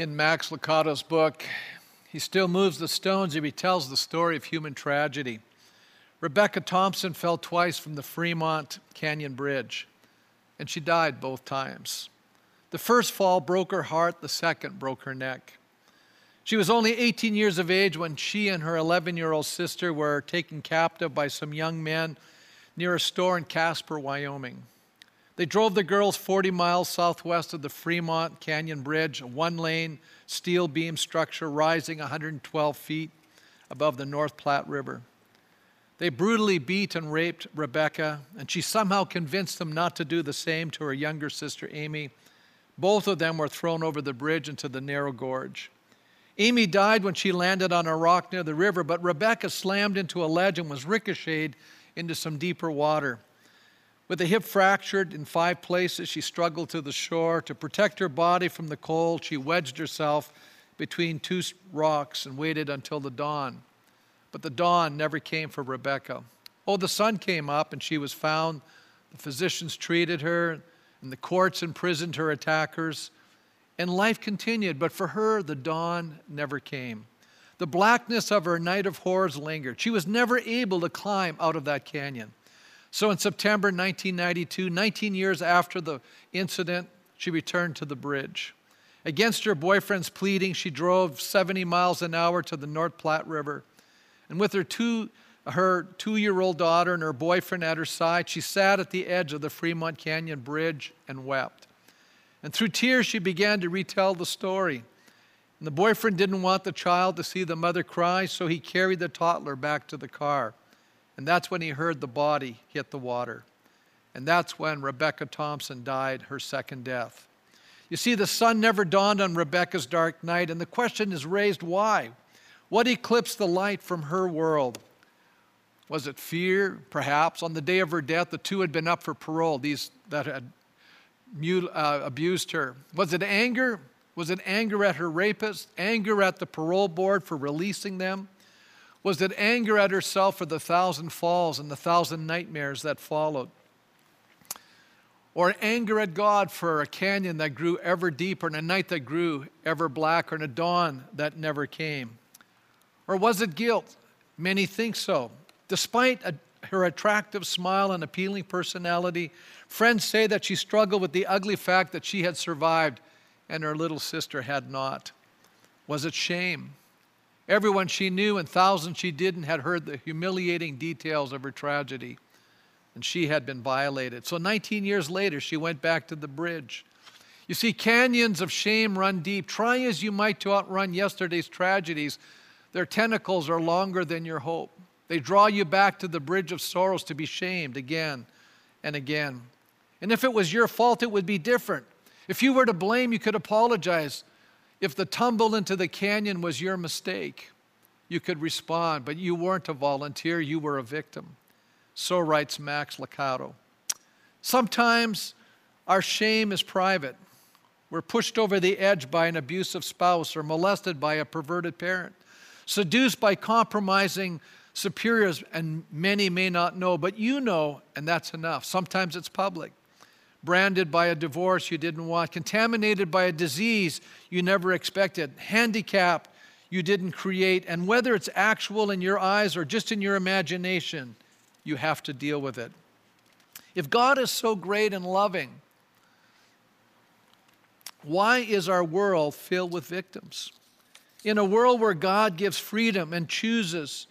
in Max Lucado's book, he still moves the stones he tells the story of human tragedy. Rebecca Thompson fell twice from the Fremont Canyon Bridge, and she died both times. The first fall broke her heart, the second broke her neck. She was only 18 years of age when she and her 11 year old sister were taken captive by some young men near a store in Casper, Wyoming. They drove the girls 40 miles southwest of the Fremont Canyon Bridge, a one lane steel beam structure rising 112 feet above the North Platte River. They brutally beat and raped Rebecca, and she somehow convinced them not to do the same to her younger sister, Amy. Both of them were thrown over the bridge into the narrow gorge. Amy died when she landed on a rock near the river, but Rebecca slammed into a ledge and was ricocheted into some deeper water. With a hip fractured in five places, she struggled to the shore. To protect her body from the cold, she wedged herself between two rocks and waited until the dawn. But the dawn never came for Rebecca. Oh, the sun came up and she was found. The physicians treated her, and the courts imprisoned her attackers. And life continued, but for her, the dawn never came. The blackness of her night of horrors lingered. She was never able to climb out of that canyon. So in September 1992, 19 years after the incident, she returned to the bridge. Against her boyfriend's pleading, she drove 70 miles an hour to the North Platte River. And with her two, her two year old daughter and her boyfriend at her side, she sat at the edge of the Fremont Canyon Bridge and wept. And through tears, she began to retell the story. And the boyfriend didn't want the child to see the mother cry, so he carried the toddler back to the car. And that's when he heard the body hit the water. And that's when Rebecca Thompson died her second death. You see, the sun never dawned on Rebecca's dark night, and the question is raised why? What eclipsed the light from her world? Was it fear, perhaps? On the day of her death, the two had been up for parole, these that had uh, abused her. Was it anger? Was it anger at her rapist? Anger at the parole board for releasing them? Was it anger at herself for the thousand falls and the thousand nightmares that followed? Or anger at God for a canyon that grew ever deeper and a night that grew ever blacker and a dawn that never came? Or was it guilt? Many think so. Despite a, her attractive smile and appealing personality, friends say that she struggled with the ugly fact that she had survived and her little sister had not. Was it shame? Everyone she knew and thousands she didn't had heard the humiliating details of her tragedy, and she had been violated. So 19 years later, she went back to the bridge. You see, canyons of shame run deep. Try as you might to outrun yesterday's tragedies, their tentacles are longer than your hope. They draw you back to the bridge of sorrows to be shamed again and again. And if it was your fault, it would be different. If you were to blame, you could apologize. If the tumble into the canyon was your mistake, you could respond, but you weren't a volunteer, you were a victim. So writes Max Lucado. Sometimes our shame is private. We're pushed over the edge by an abusive spouse or molested by a perverted parent, seduced by compromising superiors, and many may not know, but you know, and that's enough. Sometimes it's public branded by a divorce you didn't want, contaminated by a disease you never expected, handicapped you didn't create, and whether it's actual in your eyes or just in your imagination, you have to deal with it. If God is so great and loving, why is our world filled with victims? In a world where God gives freedom and chooses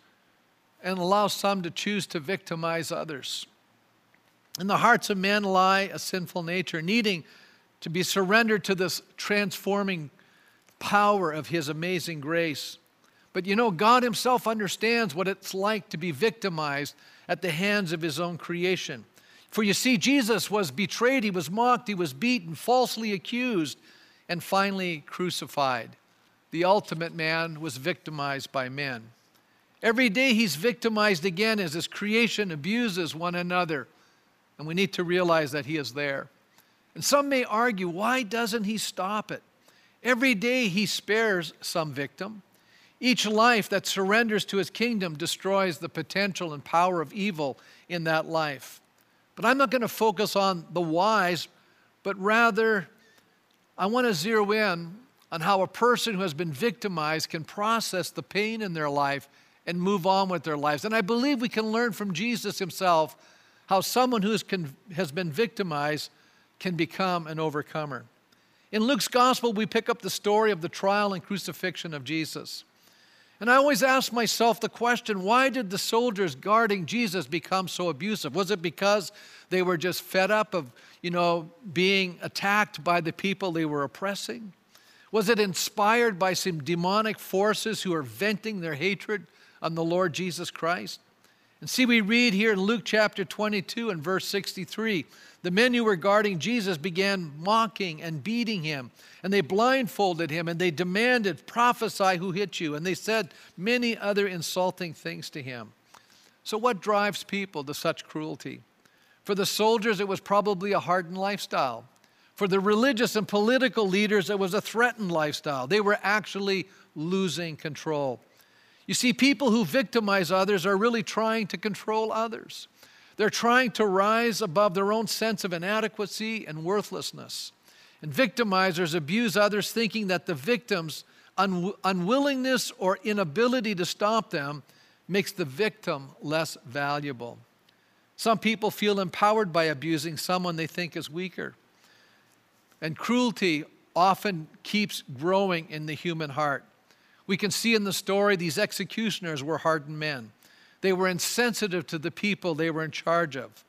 and allows some to choose to victimize others. In the hearts of men lie a sinful nature, needing to be surrendered to this transforming power of His amazing grace. But you know, God Himself understands what it's like to be victimized at the hands of His own creation. For you see, Jesus was betrayed, He was mocked, He was beaten, falsely accused, and finally crucified. The ultimate man was victimized by men. Every day He's victimized again as His creation abuses one another and we need to realize that He is there. And some may argue, why doesn't He stop it? Every day He spares some victim. Each life that surrenders to His kingdom destroys the potential and power of evil in that life. But I'm not going to focus on the whys, but rather I want to zero in on how a person who has been victimized can process the pain in their life and move on with their lives. And I believe we can learn from Jesus himself how someone who has been victimized can become an overcomer. In Luke's gospel, we pick up the story of the trial and crucifixion of Jesus. And I always ask myself the question why did the soldiers guarding Jesus become so abusive? Was it because they were just fed up of, you know, being attacked by the people they were oppressing? Was it inspired by some demonic forces who are venting their hatred on the Lord Jesus Christ? And see, we read here in Luke chapter 22 and verse 63 the men who were guarding Jesus began mocking and beating him, and they blindfolded him, and they demanded, Prophesy who hit you. And they said many other insulting things to him. So, what drives people to such cruelty? For the soldiers, it was probably a hardened lifestyle. For the religious and political leaders, it was a threatened lifestyle. They were actually losing control. You see, people who victimize others are really trying to control others. They're trying to rise above their own sense of inadequacy and worthlessness. And victimizers abuse others, thinking that the victim's un- unwillingness or inability to stop them makes the victim less valuable. Some people feel empowered by abusing someone they think is weaker. And cruelty often keeps growing in the human heart. We can see in the story these executioners were hardened men. They were insensitive to the people they were in charge of.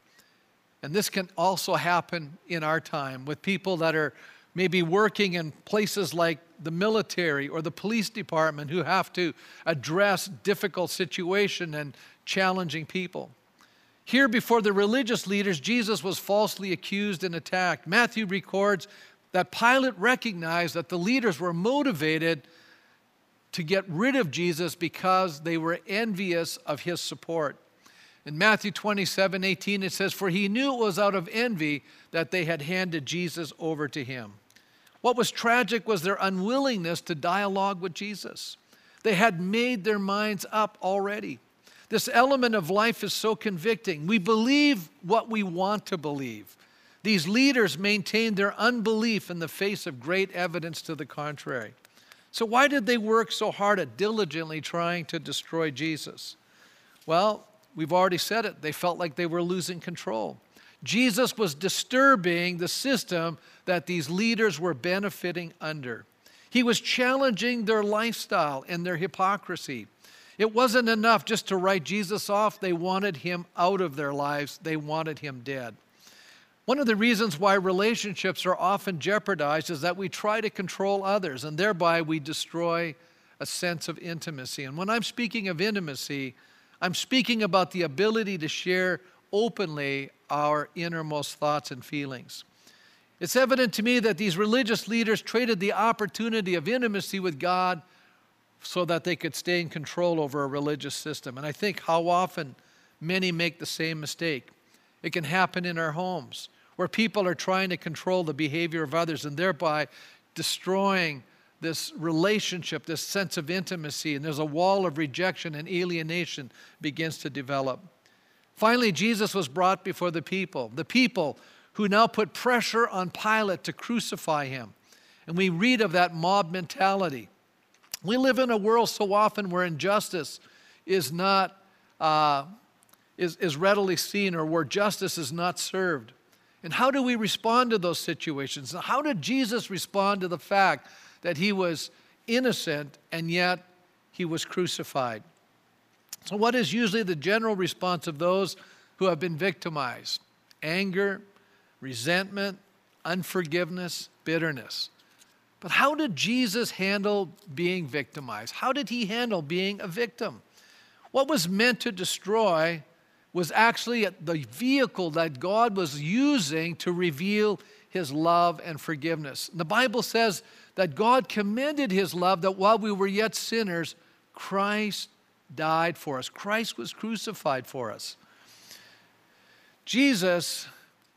And this can also happen in our time with people that are maybe working in places like the military or the police department who have to address difficult situation and challenging people. Here before the religious leaders, Jesus was falsely accused and attacked. Matthew records that Pilate recognized that the leaders were motivated to get rid of Jesus because they were envious of his support. In Matthew 27 18, it says, For he knew it was out of envy that they had handed Jesus over to him. What was tragic was their unwillingness to dialogue with Jesus. They had made their minds up already. This element of life is so convicting. We believe what we want to believe. These leaders maintained their unbelief in the face of great evidence to the contrary. So, why did they work so hard at diligently trying to destroy Jesus? Well, we've already said it. They felt like they were losing control. Jesus was disturbing the system that these leaders were benefiting under. He was challenging their lifestyle and their hypocrisy. It wasn't enough just to write Jesus off, they wanted him out of their lives, they wanted him dead. One of the reasons why relationships are often jeopardized is that we try to control others, and thereby we destroy a sense of intimacy. And when I'm speaking of intimacy, I'm speaking about the ability to share openly our innermost thoughts and feelings. It's evident to me that these religious leaders traded the opportunity of intimacy with God so that they could stay in control over a religious system. And I think how often many make the same mistake. It can happen in our homes where people are trying to control the behavior of others and thereby destroying this relationship, this sense of intimacy, and there's a wall of rejection and alienation begins to develop. Finally, Jesus was brought before the people, the people who now put pressure on Pilate to crucify him. And we read of that mob mentality. We live in a world so often where injustice is not uh, is, is readily seen or where justice is not served. And how do we respond to those situations? How did Jesus respond to the fact that he was innocent and yet he was crucified? So, what is usually the general response of those who have been victimized? Anger, resentment, unforgiveness, bitterness. But how did Jesus handle being victimized? How did he handle being a victim? What was meant to destroy was actually the vehicle that God was using to reveal his love and forgiveness. The Bible says that God commended his love that while we were yet sinners, Christ died for us. Christ was crucified for us. Jesus,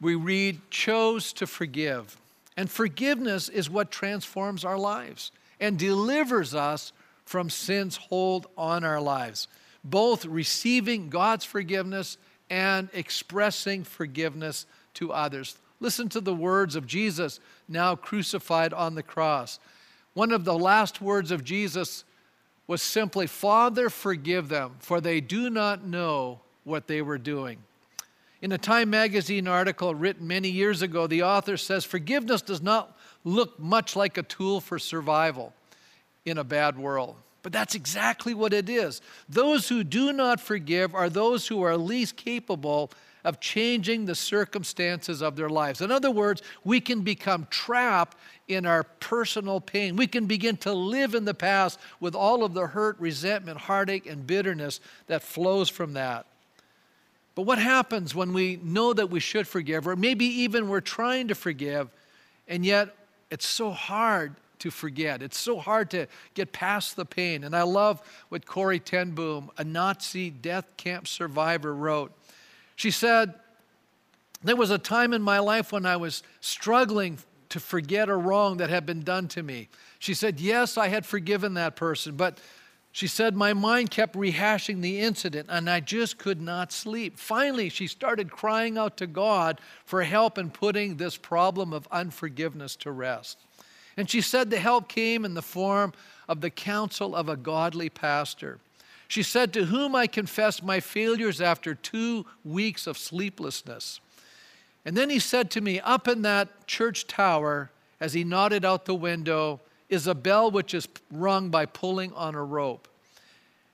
we read, chose to forgive. And forgiveness is what transforms our lives and delivers us from sin's hold on our lives both receiving God's forgiveness and expressing forgiveness to others. Listen to the words of Jesus, now crucified on the cross. One of the last words of Jesus was simply, Father, forgive them, for they do not know what they were doing. In a Time magazine article written many years ago, the author says forgiveness does not look much like a tool for survival in a bad world. But that's exactly what it is. Those who do not forgive are those who are least capable of changing the circumstances of their lives. In other words, we can become trapped in our personal pain. We can begin to live in the past with all of the hurt, resentment, heartache, and bitterness that flows from that. But what happens when we know that we should forgive, or maybe even we're trying to forgive, and yet it's so hard to forget. It's so hard to get past the pain. And I love what Corrie ten Boom, a Nazi death camp survivor, wrote. She said, There was a time in my life when I was struggling to forget a wrong that had been done to me. She said, Yes, I had forgiven that person, but she said, My mind kept rehashing the incident and I just could not sleep. Finally, she started crying out to God for help in putting this problem of unforgiveness to rest. And she said the help came in the form of the counsel of a godly pastor. She said, To whom I confessed my failures after two weeks of sleeplessness. And then he said to me, Up in that church tower, as he nodded out the window, is a bell which is rung by pulling on a rope.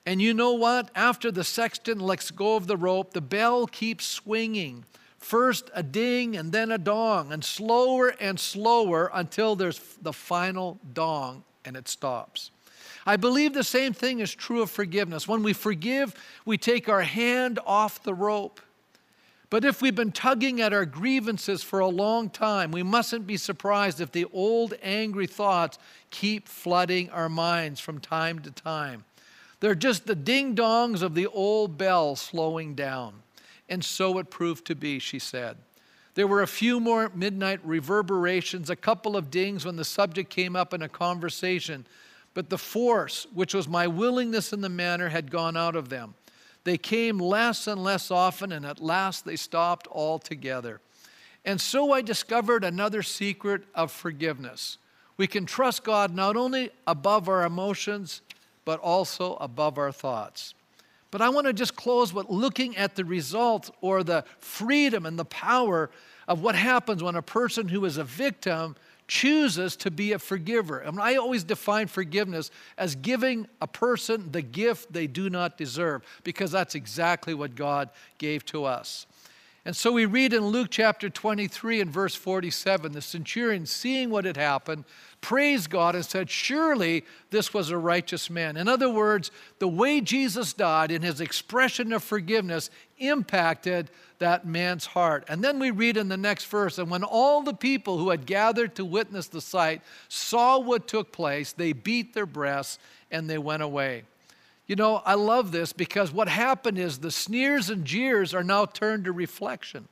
And you know what? After the sexton lets go of the rope, the bell keeps swinging. First a ding and then a dong, and slower and slower until there's the final dong and it stops. I believe the same thing is true of forgiveness. When we forgive, we take our hand off the rope. But if we've been tugging at our grievances for a long time, we mustn't be surprised if the old angry thoughts keep flooding our minds from time to time. They're just the ding dongs of the old bell slowing down. And so it proved to be, she said. There were a few more midnight reverberations, a couple of dings when the subject came up in a conversation, but the force, which was my willingness in the manner, had gone out of them. They came less and less often, and at last they stopped altogether. And so I discovered another secret of forgiveness. We can trust God not only above our emotions, but also above our thoughts. But I want to just close with looking at the results or the freedom and the power of what happens when a person who is a victim chooses to be a forgiver. I, mean, I always define forgiveness as giving a person the gift they do not deserve, because that's exactly what God gave to us. And so we read in Luke chapter 23 and verse 47 the centurion, seeing what had happened, praised God and said, Surely this was a righteous man. In other words, the way Jesus died and his expression of forgiveness impacted that man's heart. And then we read in the next verse, and when all the people who had gathered to witness the sight saw what took place, they beat their breasts and they went away. You know, I love this because what happened is the sneers and jeers are now turned to reflection.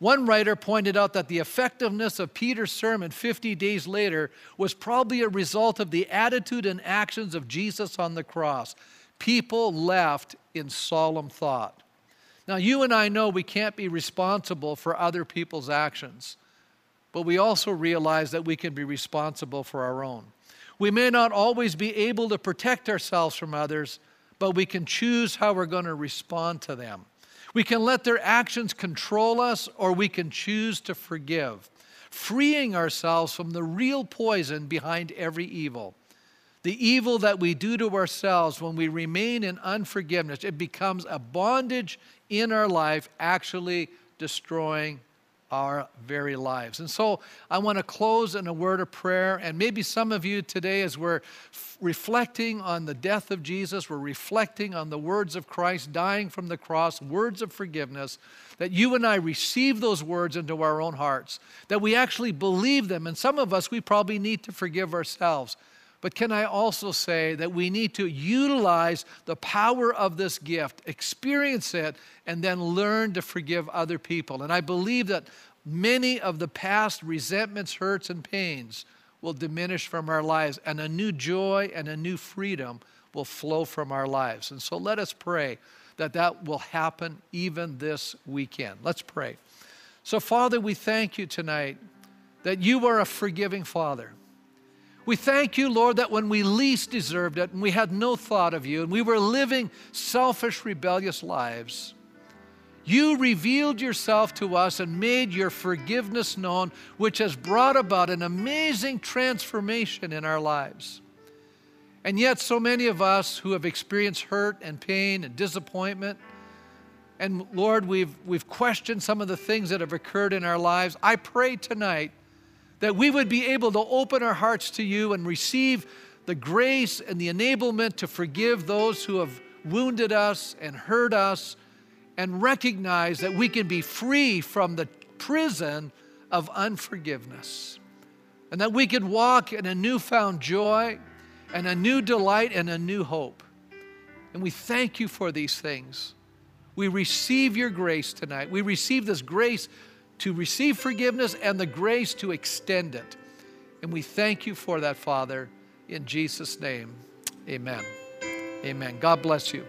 One writer pointed out that the effectiveness of Peter's sermon 50 days later was probably a result of the attitude and actions of Jesus on the cross. People left in solemn thought. Now, you and I know we can't be responsible for other people's actions, but we also realize that we can be responsible for our own. We may not always be able to protect ourselves from others, but we can choose how we're going to respond to them. We can let their actions control us, or we can choose to forgive, freeing ourselves from the real poison behind every evil. The evil that we do to ourselves when we remain in unforgiveness, it becomes a bondage in our life, actually destroying our very lives. And so I want to close in a word of prayer. And maybe some of you today, as we're f- reflecting on the death of Jesus, we're reflecting on the words of Christ dying from the cross, words of forgiveness, that you and I receive those words into our own hearts, that we actually believe them. And some of us, we probably need to forgive ourselves. But can I also say that we need to utilize the power of this gift, experience it, and then learn to forgive other people? And I believe that many of the past resentments, hurts, and pains will diminish from our lives, and a new joy and a new freedom will flow from our lives. And so let us pray that that will happen even this weekend. Let's pray. So, Father, we thank you tonight that you are a forgiving Father. We thank you, Lord, that when we least deserved it and we had no thought of you and we were living selfish, rebellious lives, you revealed yourself to us and made your forgiveness known, which has brought about an amazing transformation in our lives. And yet, so many of us who have experienced hurt and pain and disappointment, and Lord, we've, we've questioned some of the things that have occurred in our lives. I pray tonight that we would be able to open our hearts to you and receive the grace and the enablement to forgive those who have wounded us and hurt us, and recognize that we can be free from the prison of unforgiveness, and that we can walk in a newfound joy and a new delight and a new hope. And we thank you for these things. We receive your grace tonight. We receive this grace to receive forgiveness and the grace to extend it. And we thank you for that, Father, in Jesus' name. Amen. Amen. God bless you.